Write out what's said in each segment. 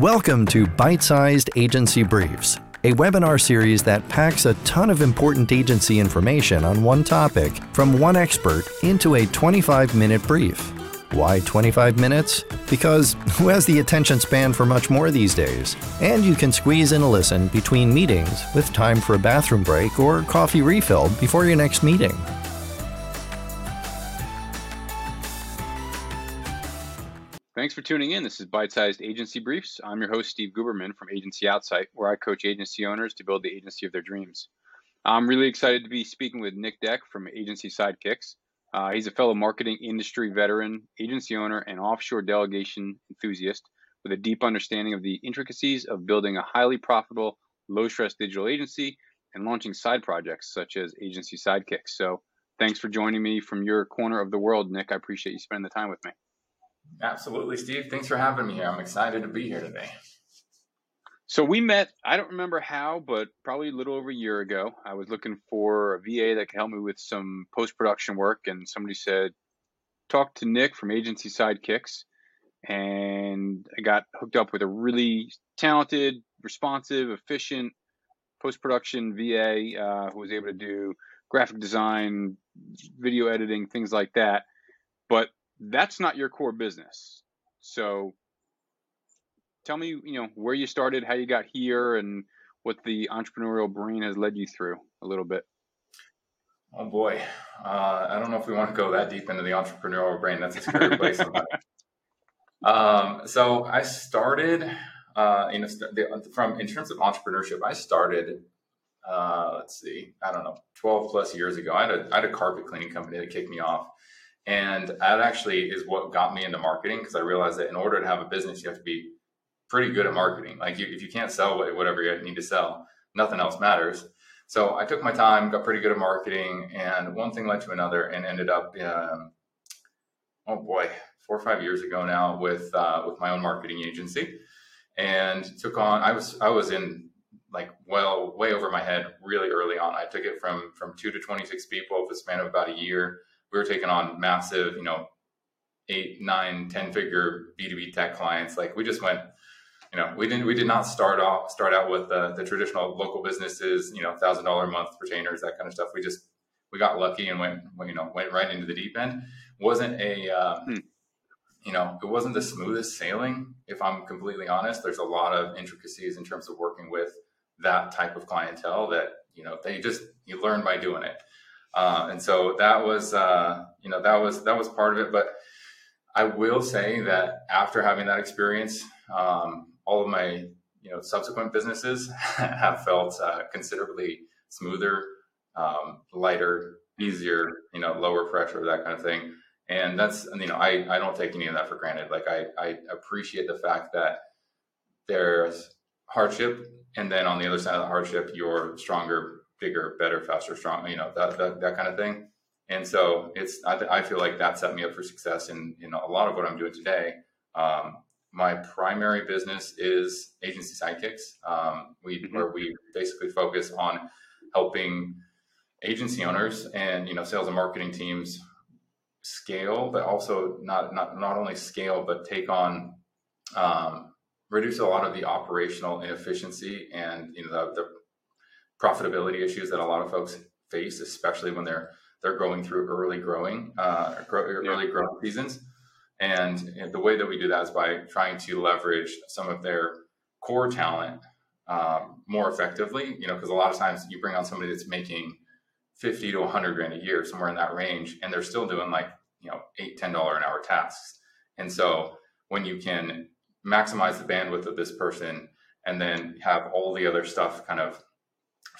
Welcome to Bite Sized Agency Briefs, a webinar series that packs a ton of important agency information on one topic from one expert into a 25 minute brief. Why 25 minutes? Because who has the attention span for much more these days? And you can squeeze in a listen between meetings with time for a bathroom break or coffee refill before your next meeting. Thanks for tuning in. This is Bite Sized Agency Briefs. I'm your host, Steve Guberman from Agency Outsight, where I coach agency owners to build the agency of their dreams. I'm really excited to be speaking with Nick Deck from Agency Sidekicks. Uh, he's a fellow marketing industry veteran, agency owner, and offshore delegation enthusiast with a deep understanding of the intricacies of building a highly profitable, low stress digital agency and launching side projects such as Agency Sidekicks. So, thanks for joining me from your corner of the world, Nick. I appreciate you spending the time with me. Absolutely, Steve. Thanks for having me here. I'm excited to be here today. So we met, I don't remember how, but probably a little over a year ago. I was looking for a VA that could help me with some post production work, and somebody said, Talk to Nick from Agency Sidekicks. And I got hooked up with a really talented, responsive, efficient post production VA uh, who was able to do graphic design, video editing, things like that. But that's not your core business. So tell me, you know, where you started, how you got here, and what the entrepreneurial brain has led you through a little bit. Oh boy, uh, I don't know if we want to go that deep into the entrepreneurial brain. That's a scary place. um, so I started, uh, you know, from in terms of entrepreneurship, I started. Uh, let's see, I don't know, 12 plus years ago. I had, a, I had a carpet cleaning company that kicked me off. And that actually is what got me into marketing because I realized that in order to have a business, you have to be pretty good at marketing. Like you, if you can't sell whatever you need to sell, nothing else matters. So I took my time, got pretty good at marketing, and one thing led to another, and ended up, um, oh boy, four or five years ago now with uh, with my own marketing agency, and took on. I was I was in like well way over my head really early on. I took it from from two to twenty six people with a span of about a year we were taking on massive, you know, eight, nine, ten figure B2B tech clients. Like we just went, you know, we didn't, we did not start off, start out with the, the traditional local businesses, you know, thousand dollar a month retainers, that kind of stuff. We just, we got lucky and went, you know, went right into the deep end. Wasn't a, uh, hmm. you know, it wasn't the smoothest sailing. If I'm completely honest, there's a lot of intricacies in terms of working with that type of clientele that, you know, they just, you learn by doing it. Uh, and so that was, uh, you know, that was that was part of it. But I will say that after having that experience, um, all of my you know subsequent businesses have felt uh, considerably smoother, um, lighter, easier, you know, lower pressure, that kind of thing. And that's you know, I I don't take any of that for granted. Like I I appreciate the fact that there's hardship, and then on the other side of the hardship, you're stronger bigger, better, faster, stronger, you know, that, that, that kind of thing. And so it's, I, I, feel like that set me up for success in, in a lot of what I'm doing today. Um, my primary business is agency sidekicks, um, we, mm-hmm. where we basically focus on helping agency owners and, you know, sales and marketing teams scale, but also not, not, not only scale, but take on, um, reduce a lot of the operational inefficiency and, you know, the, the profitability issues that a lot of folks face, especially when they're they're going through early growing, uh, early yeah. growing seasons. And the way that we do that is by trying to leverage some of their core talent um, more effectively. You know, because a lot of times you bring on somebody that's making fifty to one hundred grand a year, somewhere in that range, and they're still doing like you know eight ten dollar an hour tasks. And so when you can maximize the bandwidth of this person and then have all the other stuff kind of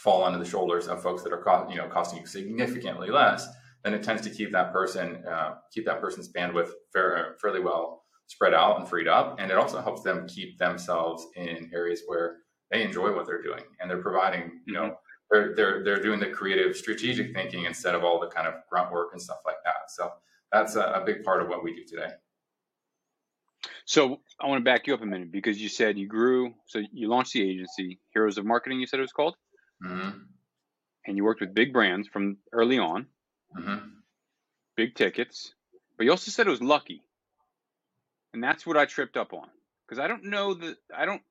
fall onto the shoulders of folks that are co- you know costing you significantly less, then it tends to keep that person uh, keep that person's bandwidth fair, fairly well spread out and freed up, and it also helps them keep themselves in areas where they enjoy what they're doing and they're providing you know mm-hmm. they're they're they're doing the creative strategic thinking instead of all the kind of grunt work and stuff like that. So that's a, a big part of what we do today. So I want to back you up a minute because you said you grew. So you launched the agency, Heroes of Marketing. You said it was called. Mm-hmm. And you worked with big brands from early on, mm-hmm. big tickets, but you also said it was lucky. And that's what I tripped up on because I don't know that I don't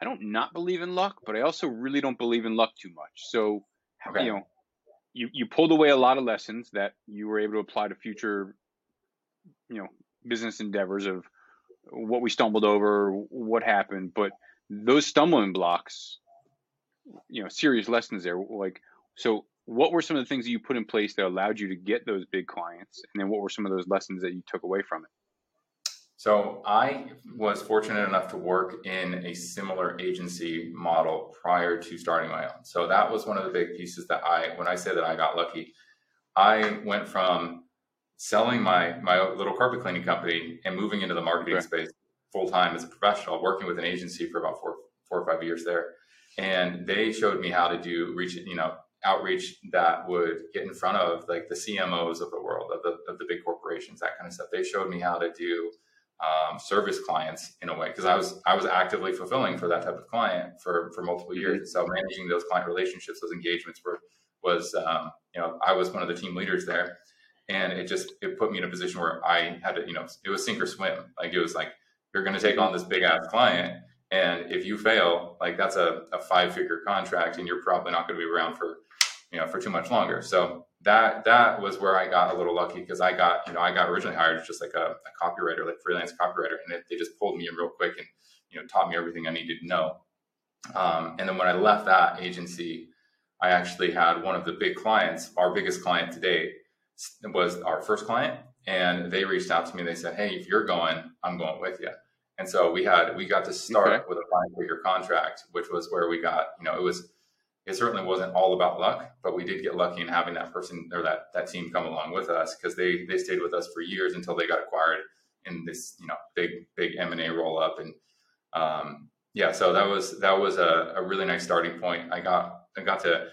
I don't not believe in luck, but I also really don't believe in luck too much. So okay. you know, you you pulled away a lot of lessons that you were able to apply to future, you know, business endeavors of what we stumbled over, what happened, but those stumbling blocks, you know, serious lessons there. Like, so what were some of the things that you put in place that allowed you to get those big clients, and then what were some of those lessons that you took away from it? So I was fortunate enough to work in a similar agency model prior to starting my own. So that was one of the big pieces that I, when I say that I got lucky, I went from selling my my little carpet cleaning company and moving into the marketing space full time as a professional, working with an agency for about four four or five years there. And they showed me how to do reach, you know, outreach that would get in front of like the CMOs of the world, of the of the big corporations, that kind of stuff. They showed me how to do um, service clients in a way because I was I was actively fulfilling for that type of client for for multiple mm-hmm. years. So managing those client relationships, those engagements were was um, you know I was one of the team leaders there, and it just it put me in a position where I had to you know it was sink or swim. Like it was like you're going to take on this big ass client, and if you fail, like that's a, a five figure contract, and you're probably not going to be around for you know for too much longer. So that that was where I got a little lucky because I got you know I got originally hired as just like a, a copywriter, like freelance copywriter, and it, they just pulled me in real quick and you know taught me everything I needed to know. Um, and then when I left that agency, I actually had one of the big clients, our biggest client to date, was our first client, and they reached out to me. They said, "Hey, if you're going, I'm going with you." And so we had we got to start okay. with a five figure contract, which was where we got you know it was it certainly wasn't all about luck, but we did get lucky in having that person or that that team come along with us because they they stayed with us for years until they got acquired in this you know big big M and A roll up and um, yeah, so that was that was a, a really nice starting point. I got I got to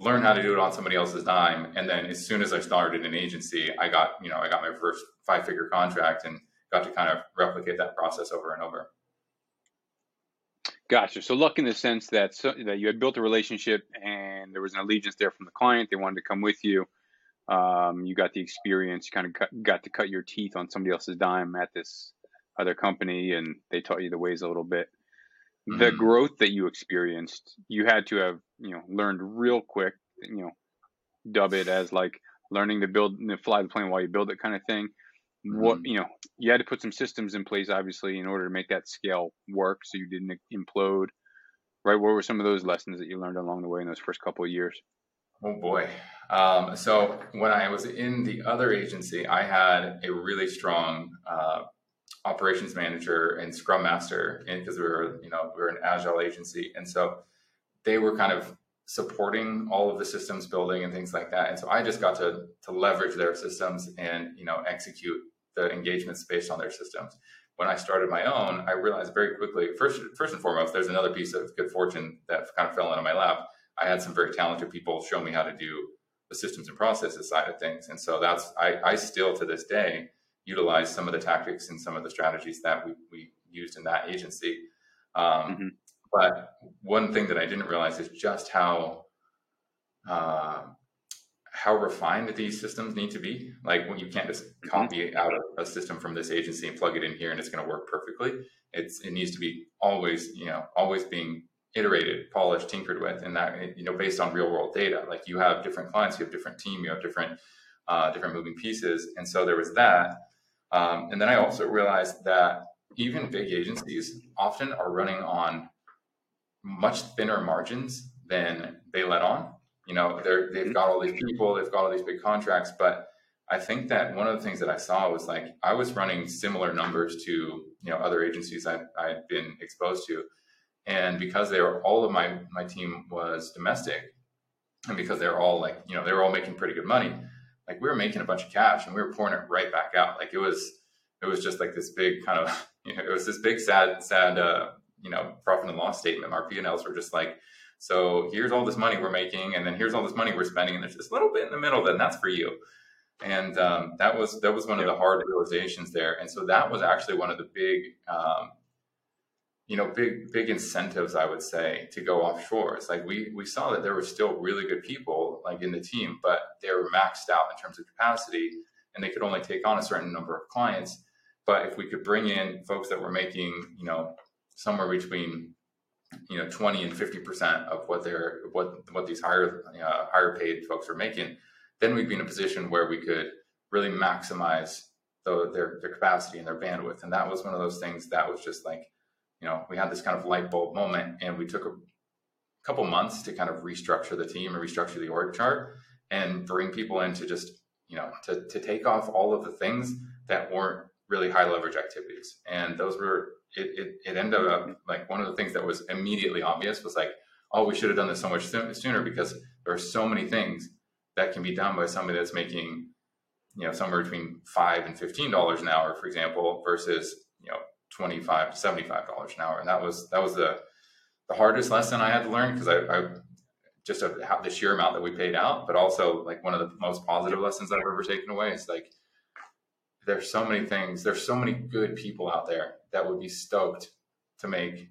learn how to do it on somebody else's dime, and then as soon as I started an agency, I got you know I got my first five figure contract and got to kind of replicate that process over and over. Gotcha. So luck in the sense that so, that you had built a relationship and there was an allegiance there from the client. They wanted to come with you. Um, you got the experience. You kind of got, got to cut your teeth on somebody else's dime at this other company, and they taught you the ways a little bit. Mm-hmm. The growth that you experienced, you had to have you know learned real quick. You know, dub it as like learning to build, and fly the plane while you build it kind of thing what mm-hmm. you know you had to put some systems in place obviously in order to make that scale work so you didn't implode right? What were some of those lessons that you learned along the way in those first couple of years? Oh boy. Um, so when i was in the other agency i had a really strong uh, operations manager and scrum master and because we were you know we were an agile agency. And so they were kind of supporting all of the systems building and things like that. And so I just got to to leverage their systems and you know execute the engagements based on their systems. When I started my own, I realized very quickly, first first and foremost, there's another piece of good fortune that kind of fell into my lap. I had some very talented people show me how to do the systems and processes side of things. And so that's I, I still to this day utilize some of the tactics and some of the strategies that we, we used in that agency. Um, mm-hmm. But one thing that I didn't realize is just how uh, how refined these systems need to be. Like when you can't just mm-hmm. copy out a, a system from this agency and plug it in here and it's going to work perfectly. It's it needs to be always you know always being iterated, polished, tinkered with, and that you know based on real world data. Like you have different clients, you have different team, you have different uh, different moving pieces, and so there was that. Um, and then I also realized that even big agencies often are running on much thinner margins than they let on. You know, they're, they've got all these people, they've got all these big contracts, but I think that one of the things that I saw was like I was running similar numbers to you know other agencies I, I'd been exposed to, and because they were all of my my team was domestic, and because they're all like you know they were all making pretty good money, like we were making a bunch of cash and we were pouring it right back out. Like it was it was just like this big kind of you know it was this big sad sad uh, you know profit and loss statement. Our P and Ls were just like, so here's all this money we're making, and then here's all this money we're spending, and there's this little bit in the middle, then that's for you. And um, that was that was one of the hard realizations there. And so that was actually one of the big, um, you know, big big incentives I would say to go offshore. It's like we we saw that there were still really good people like in the team, but they were maxed out in terms of capacity, and they could only take on a certain number of clients But if we could bring in folks that were making, you know, somewhere between you know 20 and 50 percent of what they're what what these higher uh, higher paid folks are making then we'd be in a position where we could really maximize the, their their capacity and their bandwidth. And that was one of those things that was just like you know we had this kind of light bulb moment and we took a couple months to kind of restructure the team and restructure the org chart and bring people in to just you know to, to take off all of the things that weren't really high leverage activities. And those were it, it, it ended up like one of the things that was immediately obvious was like, oh, we should have done this so much sooner because there are so many things that can be done by somebody that's making, you know, somewhere between five and fifteen dollars an hour, for example, versus you know twenty five to seventy five dollars an hour, and that was that was the the hardest lesson I had to learn because I, I just the sheer amount that we paid out, but also like one of the most positive lessons I've ever taken away is like there's so many things there's so many good people out there that would be stoked to make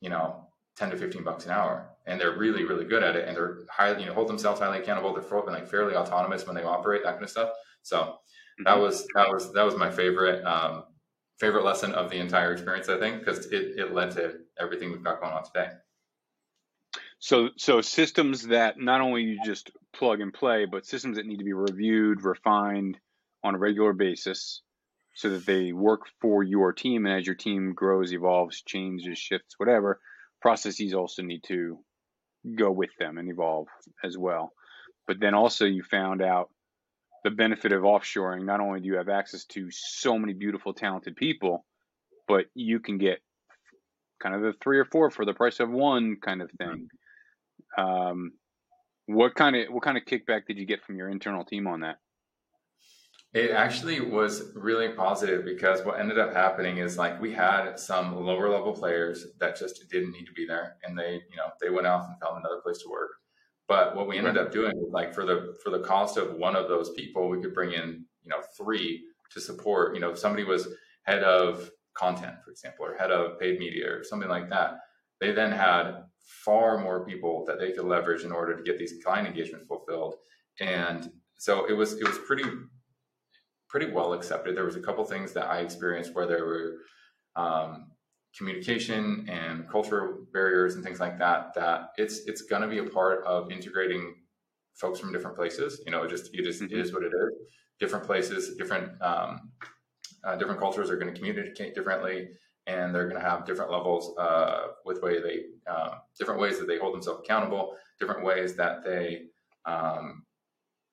you know 10 to 15 bucks an hour. And they're really really good at it. And they're highly you know hold themselves highly accountable. They're like fairly autonomous when they operate that kind of stuff. So mm-hmm. that was that was that was my favorite um, favorite lesson of the entire experience i think because it, it led to everything we've got going on today. So so systems that not only you just plug and play but systems that need to be reviewed refined on a regular basis so that they work for your team. And as your team grows, evolves, changes, shifts, whatever, processes also need to go with them and evolve as well. But then also, you found out the benefit of offshoring. Not only do you have access to so many beautiful, talented people, but you can get kind of the three or four for the price of one kind of thing. Um, what kind of what kind of kickback did you get from your internal team on that? It actually was really positive because what ended up happening is like we had some lower level players that just didn't need to be there and they, you know, they went off and found another place to work. But what we ended up doing was like for the for the cost of one of those people, we could bring in, you know, three to support, you know, if somebody was head of content, for example, or head of paid media or something like that, they then had far more people that they could leverage in order to get these client engagements fulfilled. And so it was it was pretty pretty well accepted. There was a couple things that I experienced where there were um, communication and cultural barriers and things like that. That it's it's going to be a part of integrating folks from different places. You know, it just it is, mm-hmm. it is what it is. Different places, different um, uh, different cultures are going to communicate differently, and they're going to have different levels uh, with way they um, different ways that they hold themselves accountable, different ways that they um,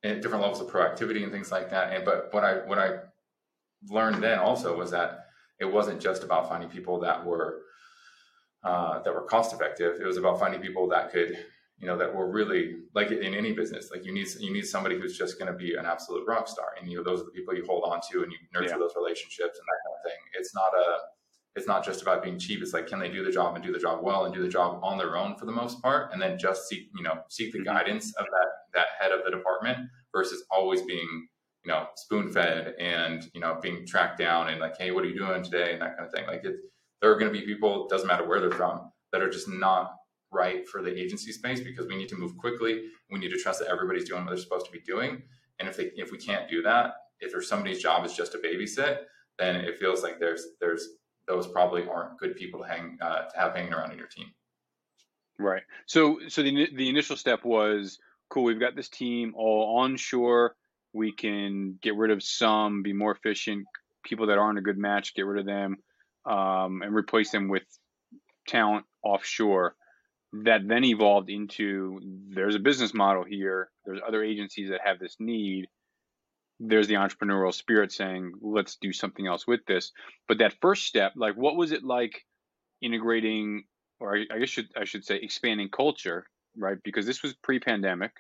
and different levels of proactivity and things like that. And but what I what I learned then also was that it wasn't just about finding people that were uh, that were cost effective. It was about finding people that could you know that were really like in any business like you need you need somebody who's just going to be an absolute rock star and you know those are the people you hold on to and you nurture yeah. those relationships and that kind of thing it's not a it's not just about being cheap. It's like can they do the job and do the job well and do the job on their own for the most part and then just seek you know seek the mm-hmm. guidance of that that head of the department versus always being you know spoon fed and you know being tracked down and like hey what are you doing today? and that kind of thing. Like it, there are going to be people doesn't matter where they're from that are just not right for the agency space because we need to move quickly. We need to trust that everybody's doing what they're supposed to be doing. And if they if we can't do that if there's somebody's job is just to babysit then it feels like there's there's those probably aren't good people to hang uh, to have hanging around in your team right so so the, the initial step was cool, we've got this team all onshore. We can get rid of some, be more efficient. People that aren't a good match, get rid of them, um, and replace them with talent offshore. That then evolved into there's a business model here. There's other agencies that have this need. There's the entrepreneurial spirit saying, let's do something else with this. But that first step, like, what was it like integrating, or I, I guess should, I should say, expanding culture right? Because this was pre-pandemic.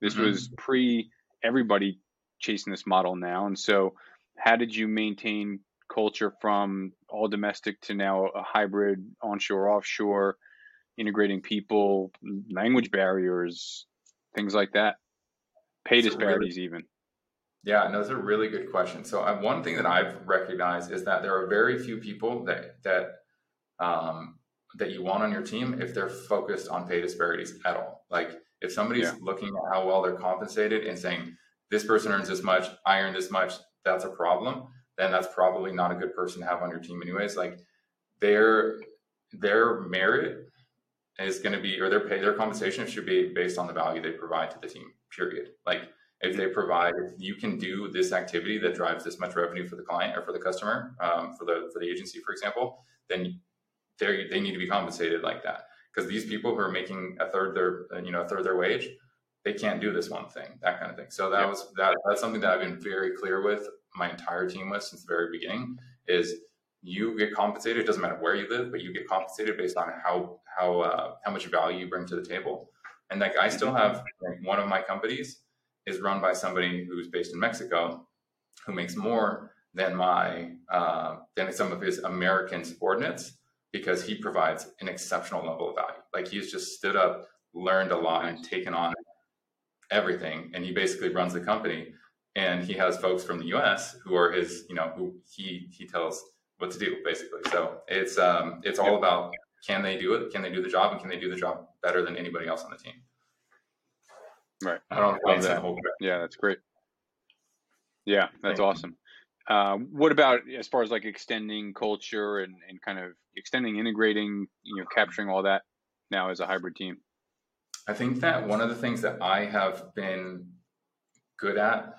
This mm-hmm. was pre everybody chasing this model now. And so how did you maintain culture from all domestic to now a hybrid onshore offshore integrating people language barriers things like that pay disparities really, even yeah no, those are really good questions so uh, one thing that i've recognized is that there are very few people that that um, that you want on your team if they're focused on pay disparities at all. Like if somebody's yeah. looking at how well they're compensated and saying this person earns this much, I earn this much, that's a problem. then that's probably not a good person to have on your team anyways. Like their their merit is going to be or their pay their compensation should be based on the value they provide to the team. Period. Like if they provide if you can do this activity that drives this much revenue for the client or for the customer um, for the for the agency for example then they they need to be compensated like that. Because these people who are making a third their you know a third their wage they can't do this one thing that kind of thing. So that yeah. was that that's something that i've been very clear with my entire team with since the very beginning is you get compensated it doesn't matter where you live but you get compensated based on how how uh, how much value you bring to the table. And like i still have like, one of my companies is run by somebody who's based in Mexico, who makes more than my uh, than some of his American subordinates because he provides an exceptional level of value. Like he's just stood up, learned a lot, and taken on everything, and he basically runs the company. And he has folks from the U.S. who are his, you know, who he he tells what to do basically. So it's um it's all about can they do it? Can they do the job? And can they do the job better than anybody else on the team? Right. I don't know that. Yeah, that's great. Yeah, that's Thank awesome. Uh, what about as far as like extending culture and, and kind of extending, integrating, you know, capturing all that now as a hybrid team? I think that one of the things that I have been good at,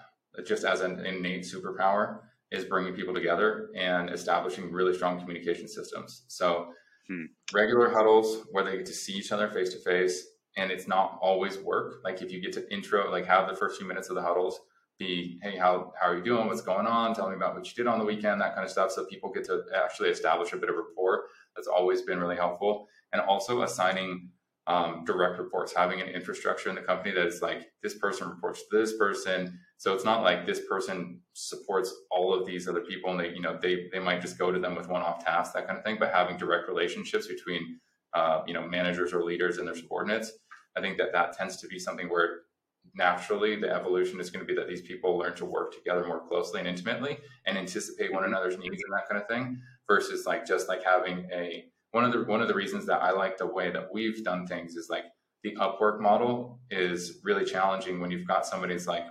just as an innate superpower, is bringing people together and establishing really strong communication systems. So, hmm. regular huddles where they get to see each other face to face, and it's not always work. Like if you get to intro, like have the first few minutes of the huddles be, hey, how how are you doing? What's going on? Tell me about what you did on the weekend, that kind of stuff. So people get to actually establish a bit of rapport. That's always been really helpful. And also assigning um, direct reports, having an infrastructure in the company that is like this person reports to this person. So it's not like this person supports all of these other people and they, you know, they they might just go to them with one-off tasks, that kind of thing. But having direct relationships between uh, you know managers or leaders and their subordinates. I think that that tends to be something where naturally the evolution is going to be that these people learn to work together more closely and intimately and anticipate one mm-hmm. another's needs and that kind of thing versus like just like having a one of the one of the reasons that I like the way that we've done things is like the upwork model is really challenging when you've got somebody's like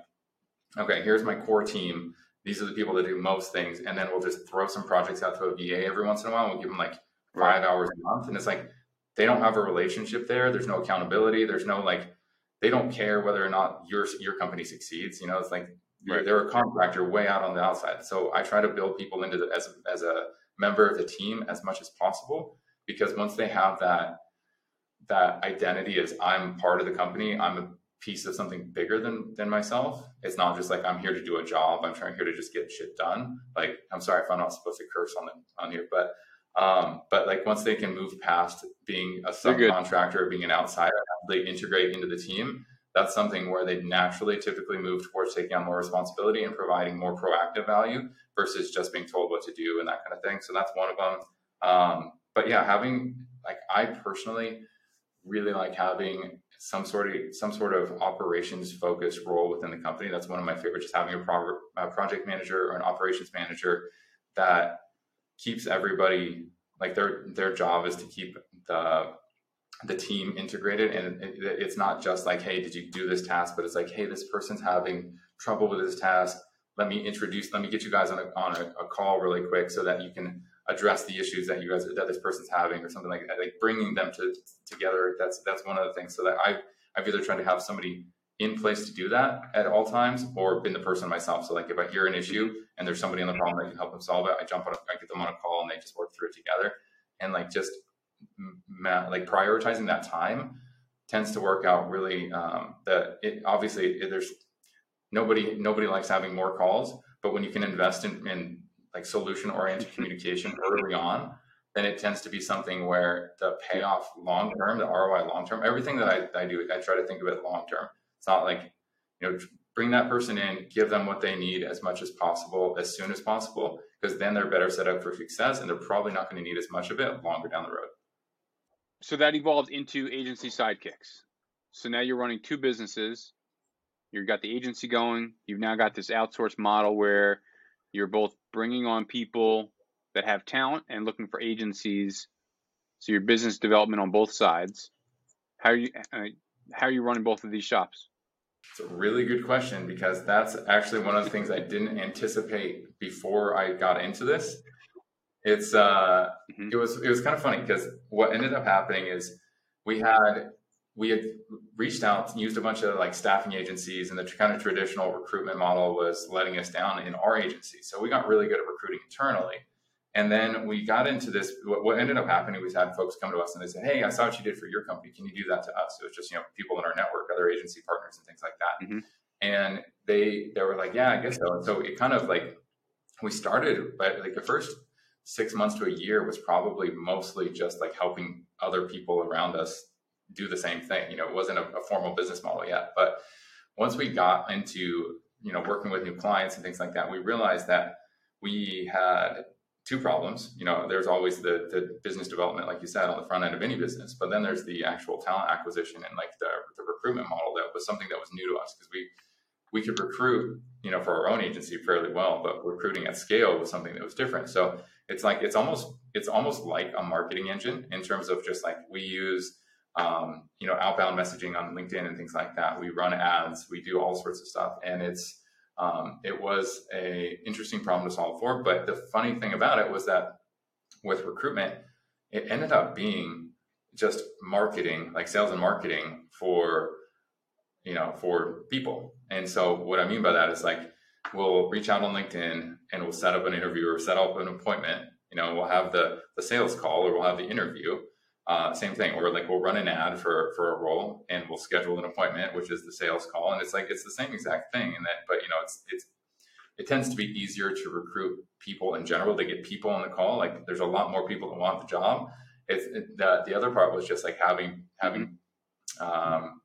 okay here's my core team. These are the people that do most things. And then we'll just throw some projects out to a va every once in a while and we'll give them like five hours a month. And it's like they don't have a relationship there. There's no accountability. There's no like they don't care whether or not your your company succeeds. You know, it's like right. they're a contractor way out on the outside. So I try to build people into the as as a member of the team as much as possible because once they have that that identity as I'm part of the company, I'm a piece of something bigger than than myself. It's not just like I'm here to do a job. I'm trying here to just get shit done. Like I'm sorry if I'm not supposed to curse on the on here, but um, but like once they can move past being a subcontractor being an outsider, they integrate into the team. That's something where they naturally typically move towards taking on more responsibility and providing more proactive value versus just being told what to do and that kind of thing. So that's one of them. Um, but yeah, having like I personally really like having some sort of some sort of operations focused role within the company. That's one of my favorites. Just having a, pro- a project manager or an operations manager that keeps everybody like their their job is to keep the the team integrated. And it, it's not just like hey did you do this task? But it's like hey this person's having trouble with this task. Let me introduce let me get you guys on a, on a, a call really quick so that you can address the issues that you guys that this person's having or something like that. Like bringing them to together that's that's one of the things. So that i i've either tried to have somebody in place to do that at all times or been the person myself. So like if I hear an issue and there's somebody on the problem that can help them solve it, I jump on, a, I get them on a call and they just work through it together. And like just ma- like prioritizing that time tends to work out really. Um, that it obviously it, there's nobody nobody likes having more calls, but when you can invest in, in like solution oriented communication early on, then it tends to be something where the payoff long term, the ROI long term, everything that I, I do, I try to think of it long term. It's not like, you know, bring that person in, give them what they need as much as possible, as soon as possible, because then they're better set up for success and they're probably not going to need as much of it longer down the road. So that evolved into agency sidekicks. So now you're running two businesses. You've got the agency going. You've now got this outsourced model where you're both bringing on people that have talent and looking for agencies. So your business development on both sides. How are you? Uh, how are you running both of these shops? It's a really good question because that's actually one of the things I didn't anticipate before I got into this. It's uh, mm-hmm. it was it was kind of funny because what ended up happening is we had we had reached out, and used a bunch of like staffing agencies, and the kind of traditional recruitment model was letting us down in our agency. So we got really good at recruiting internally. And then we got into this. What, what ended up happening was had folks come to us and they said, "Hey, I saw what you did for your company. Can you do that to us?" It was just you know people in our network, other agency partners, and things like that. Mm-hmm. And they they were like, "Yeah, I guess so." And so it kind of like we started, but like the first six months to a year was probably mostly just like helping other people around us do the same thing. You know, it wasn't a, a formal business model yet, but once we got into you know working with new clients and things like that, we realized that we had two problems. You know, there's always the the business development, like you said, on the front end of any business, but then there's the actual talent acquisition and like the, the recruitment model that was something that was new to us because we we could recruit, you know, for our own agency fairly well, but recruiting at scale was something that was different. So it's like it's almost it's almost like a marketing engine in terms of just like we use um, you know outbound messaging on LinkedIn and things like that. We run ads, we do all sorts of stuff, and it's um, it was a interesting problem to solve for. But the funny thing about it was that with recruitment, it ended up being just marketing, like sales and marketing for you know for people. And so what I mean by that is like we'll reach out on LinkedIn and we'll set up an interview or set up an appointment. You know, we'll have the the sales call or we'll have the interview. Uh, same thing, or like we'll run an ad for for a role and we'll schedule an appointment, which is the sales call, and it's like it's the same exact thing. And that, but you know, it's it's it tends to be easier to recruit people in general to get people on the call. Like there's a lot more people that want the job. It's it, the the other part was just like having having um,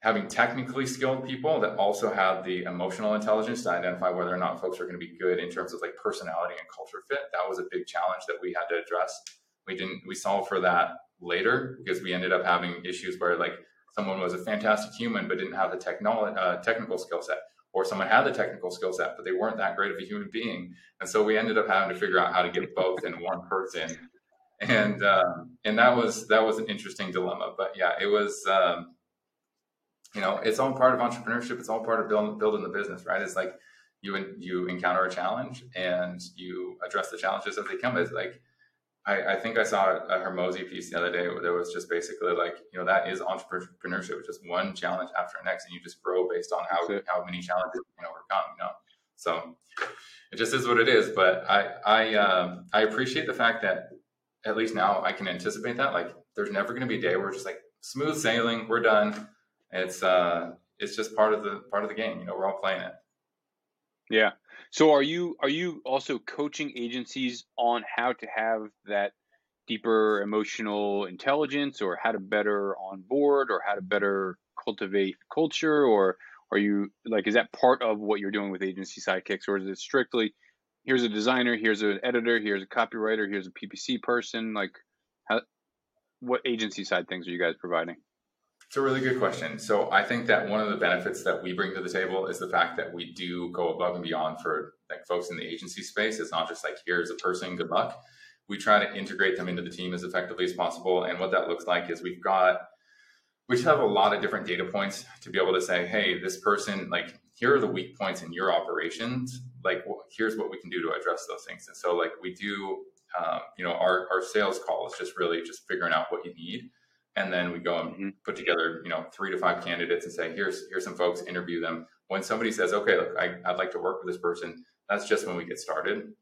having technically skilled people that also have the emotional intelligence to identify whether or not folks are going to be good in terms of like personality and culture fit. That was a big challenge that we had to address. We didn't we solved for that later because we ended up having issues where like someone was a fantastic human but didn't have the uh, technical skill set or someone had the technical skill set but they weren't that great of a human being and so we ended up having to figure out how to get both in one person and um, and that was that was an interesting dilemma but yeah it was um, you know, it's all part of entrepreneurship. It's all part of building building the business, right? It's like you you encounter a challenge and you address the challenges as they come. It's like I, I think I saw a Hormozi piece the other day that was just basically like, you know, that is entrepreneurship, just one challenge after the next, and you just grow based on how how many challenges you can overcome. You know, so it just is what it is. But I I um, I appreciate the fact that at least now I can anticipate that. Like, there's never going to be a day where it's just like smooth sailing, we're done it's uh it's just part of the part of the game. You know, we're all playing it. Yeah. So are you are you also coaching agencies on how to have that deeper emotional intelligence or how to better onboard or how to better cultivate culture? Or are you like is that part of what you're doing with agency sidekicks? Or is it strictly here's a designer, here's an editor, here's a copywriter, here's a PPC person? Like how what agency side things are you guys providing? It's a really good question. So I think that one of the benefits that we bring to the table is the fact that we do go above and beyond for like folks in the agency space. It's not just like here's a person, good luck. We try to integrate them into the team as effectively as possible. And what that looks like is we've got we just have a lot of different data points to be able to say, hey, this person, like, here are the weak points in your operations. Like, well, here's what we can do to address those things. And so, like, we do, um, you know, our, our sales call is just really just figuring out what you need and then we go and mm-hmm. put together you know three to five candidates and say here's here's some folks interview them. When somebody says okay look I, i'd like to work with this person that's just when we get started.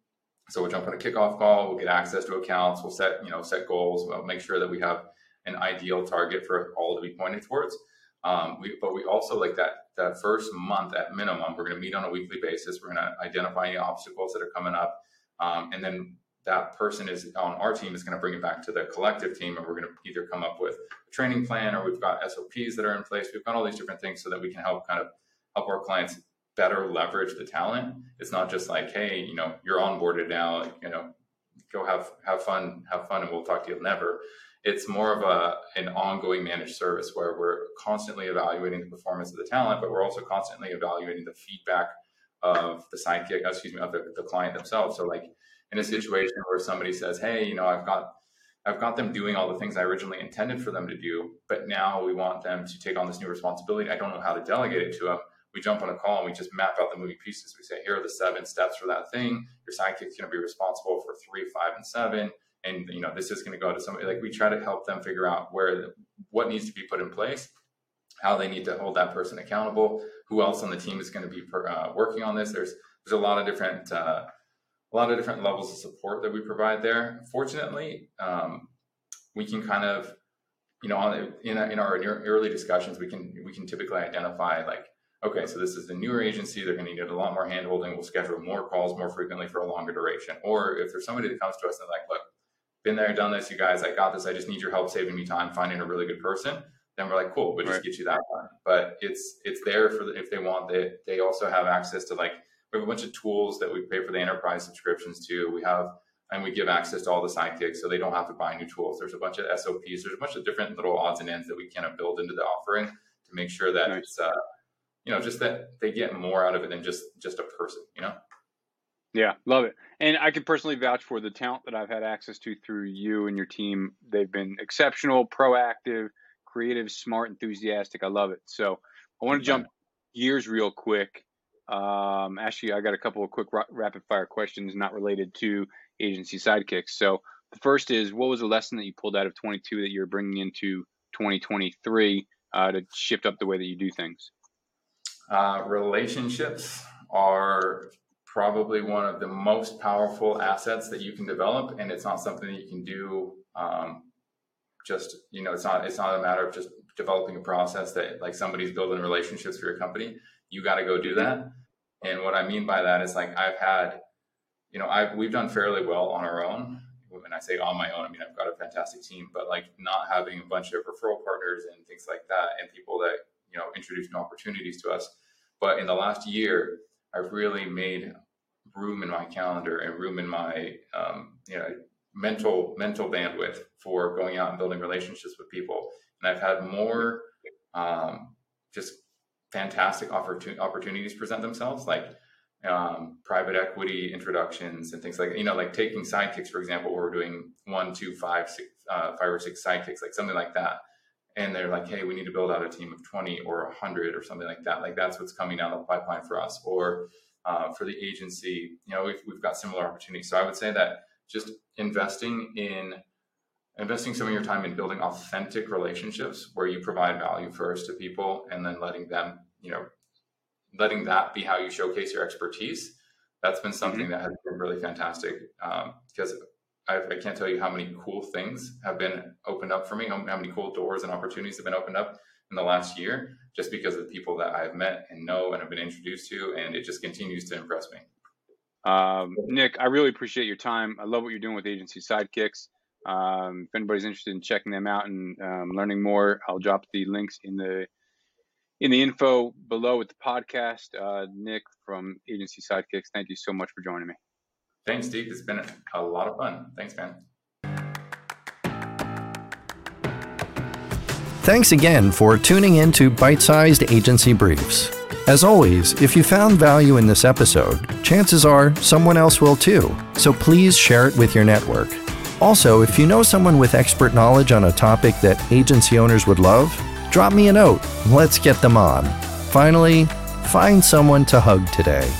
So we'll jump on a kickoff call we'll get access to accounts we'll set you know set goals we'll make sure that we have an ideal target for all to be pointed towards um, we, but we also like that that first month at minimum we're going to meet on a weekly basis we're going to identify any obstacles that are coming up um, and then that person is on our team is going to bring it back to the collective team and we're going to either come up with a training plan or we've got sops that are in place. We've got all these different things so that we can help kind of help our clients better leverage the talent. It's not just like hey you know you're onboarded now you know go have have fun have fun and we'll talk to you. Never. It's more of a an ongoing managed service where we're constantly evaluating the performance of the talent but we're also constantly evaluating the feedback of the sidekick excuse me of the, the client themselves. So like in a situation where somebody says, "Hey, you know, I've got I've got them doing all the things I originally intended for them to do, but now we want them to take on this new responsibility. I don't know how to delegate it to them. We jump on a call and we just map out the moving pieces. We say, here are the seven steps for that thing. Your sidekick's going to be responsible for three, five, and seven. And you know, this is going to go to somebody. Like we try to help them figure out where what needs to be put in place, how they need to hold that person accountable, who else on the team is going to be per, uh, working on this. There's there's a lot of different uh, a lot of different levels of support that we provide there. Fortunately, um, we can kind of, you know, in, in our early discussions, we can we can typically identify like, okay, so this is a newer agency. They're going to need a lot more handholding. We'll schedule more calls more frequently for a longer duration. Or if there's somebody that comes to us and like, look, been there, done this, you guys, I got this. I just need your help saving me time finding a really good person. Then we're like, cool, we'll just right. get you that one. But it's it's there for the, if they want. They they also have access to like we have a bunch of tools that we pay for the enterprise subscriptions to. We have and we give access to all the sidekicks so they don't have to buy new tools. There's a bunch of SOPs. There's a bunch of different little odds and ends that we kind of build into the offering to make sure that nice. it's, uh, you know, just that they get more out of it than just just a person. You know. Yeah, love it. And I can personally vouch for the talent that I've had access to through you and your team. They've been exceptional, proactive, creative, smart, enthusiastic. I love it. So I want to jump gears real quick um, actually, I got a couple of quick rapid fire questions not related to agency sidekicks. So the first is, what was the lesson that you pulled out of 22 that you're bringing into 2023 uh, to shift up the way that you do things? Uh, relationships are probably one of the most powerful assets that you can develop, and it's not something that you can do. Um, just you know, it's not it's not a matter of just developing a process that like somebody's building relationships for your company you got to go do that. And what I mean by that is like I've had, you know, I've we've done fairly well on our own. When I say on my own, I mean I've got a fantastic team, but like not having a bunch of referral partners and things like that, and people that you know introduce new opportunities to us. But in the last year, I've really made room in my calendar and room in my um, you know mental mental bandwidth for going out and building relationships with people. And I've had more um, just fantastic opportun- opportunities present themselves, like um, private equity introductions and things like you know, like taking sidekicks for example, where we're doing one, two, five, six, uh, five or six sidekicks, like something like that. And they're like, hey, we need to build out a team of 20 or 100 or something like that. Like that's what's coming down the pipeline for us. Or uh, for the agency, you know, we've, we've got similar opportunities. So I would say that just investing in investing some of your time in building authentic relationships where you provide value first to people and then letting them, you know, letting that be how you showcase your expertise. That's been something mm-hmm. that has been really fantastic um, because I, I, can't tell you how many cool things have been opened up for me, how, how many cool doors and opportunities have been opened up in the last year just because of the people that I've met and know and have been introduced to. And it just continues to impress me. Um, Nick, I really appreciate your time. I love what you're doing with Agency Sidekicks. Um, if anybody's interested in checking them out and um, learning more, I'll drop the links in the in the info below with the podcast. Uh, Nick from Agency Sidekicks, thank you so much for joining me. Thanks, Steve. It's been a lot of fun. Thanks, man. Thanks again for tuning in to Bite Sized Agency Briefs. As always, if you found value in this episode, chances are someone else will too, so please share it with your network. Also, if you know someone with expert knowledge on a topic that agency owners would love, drop me a note. Let's get them on. Finally, find someone to hug today.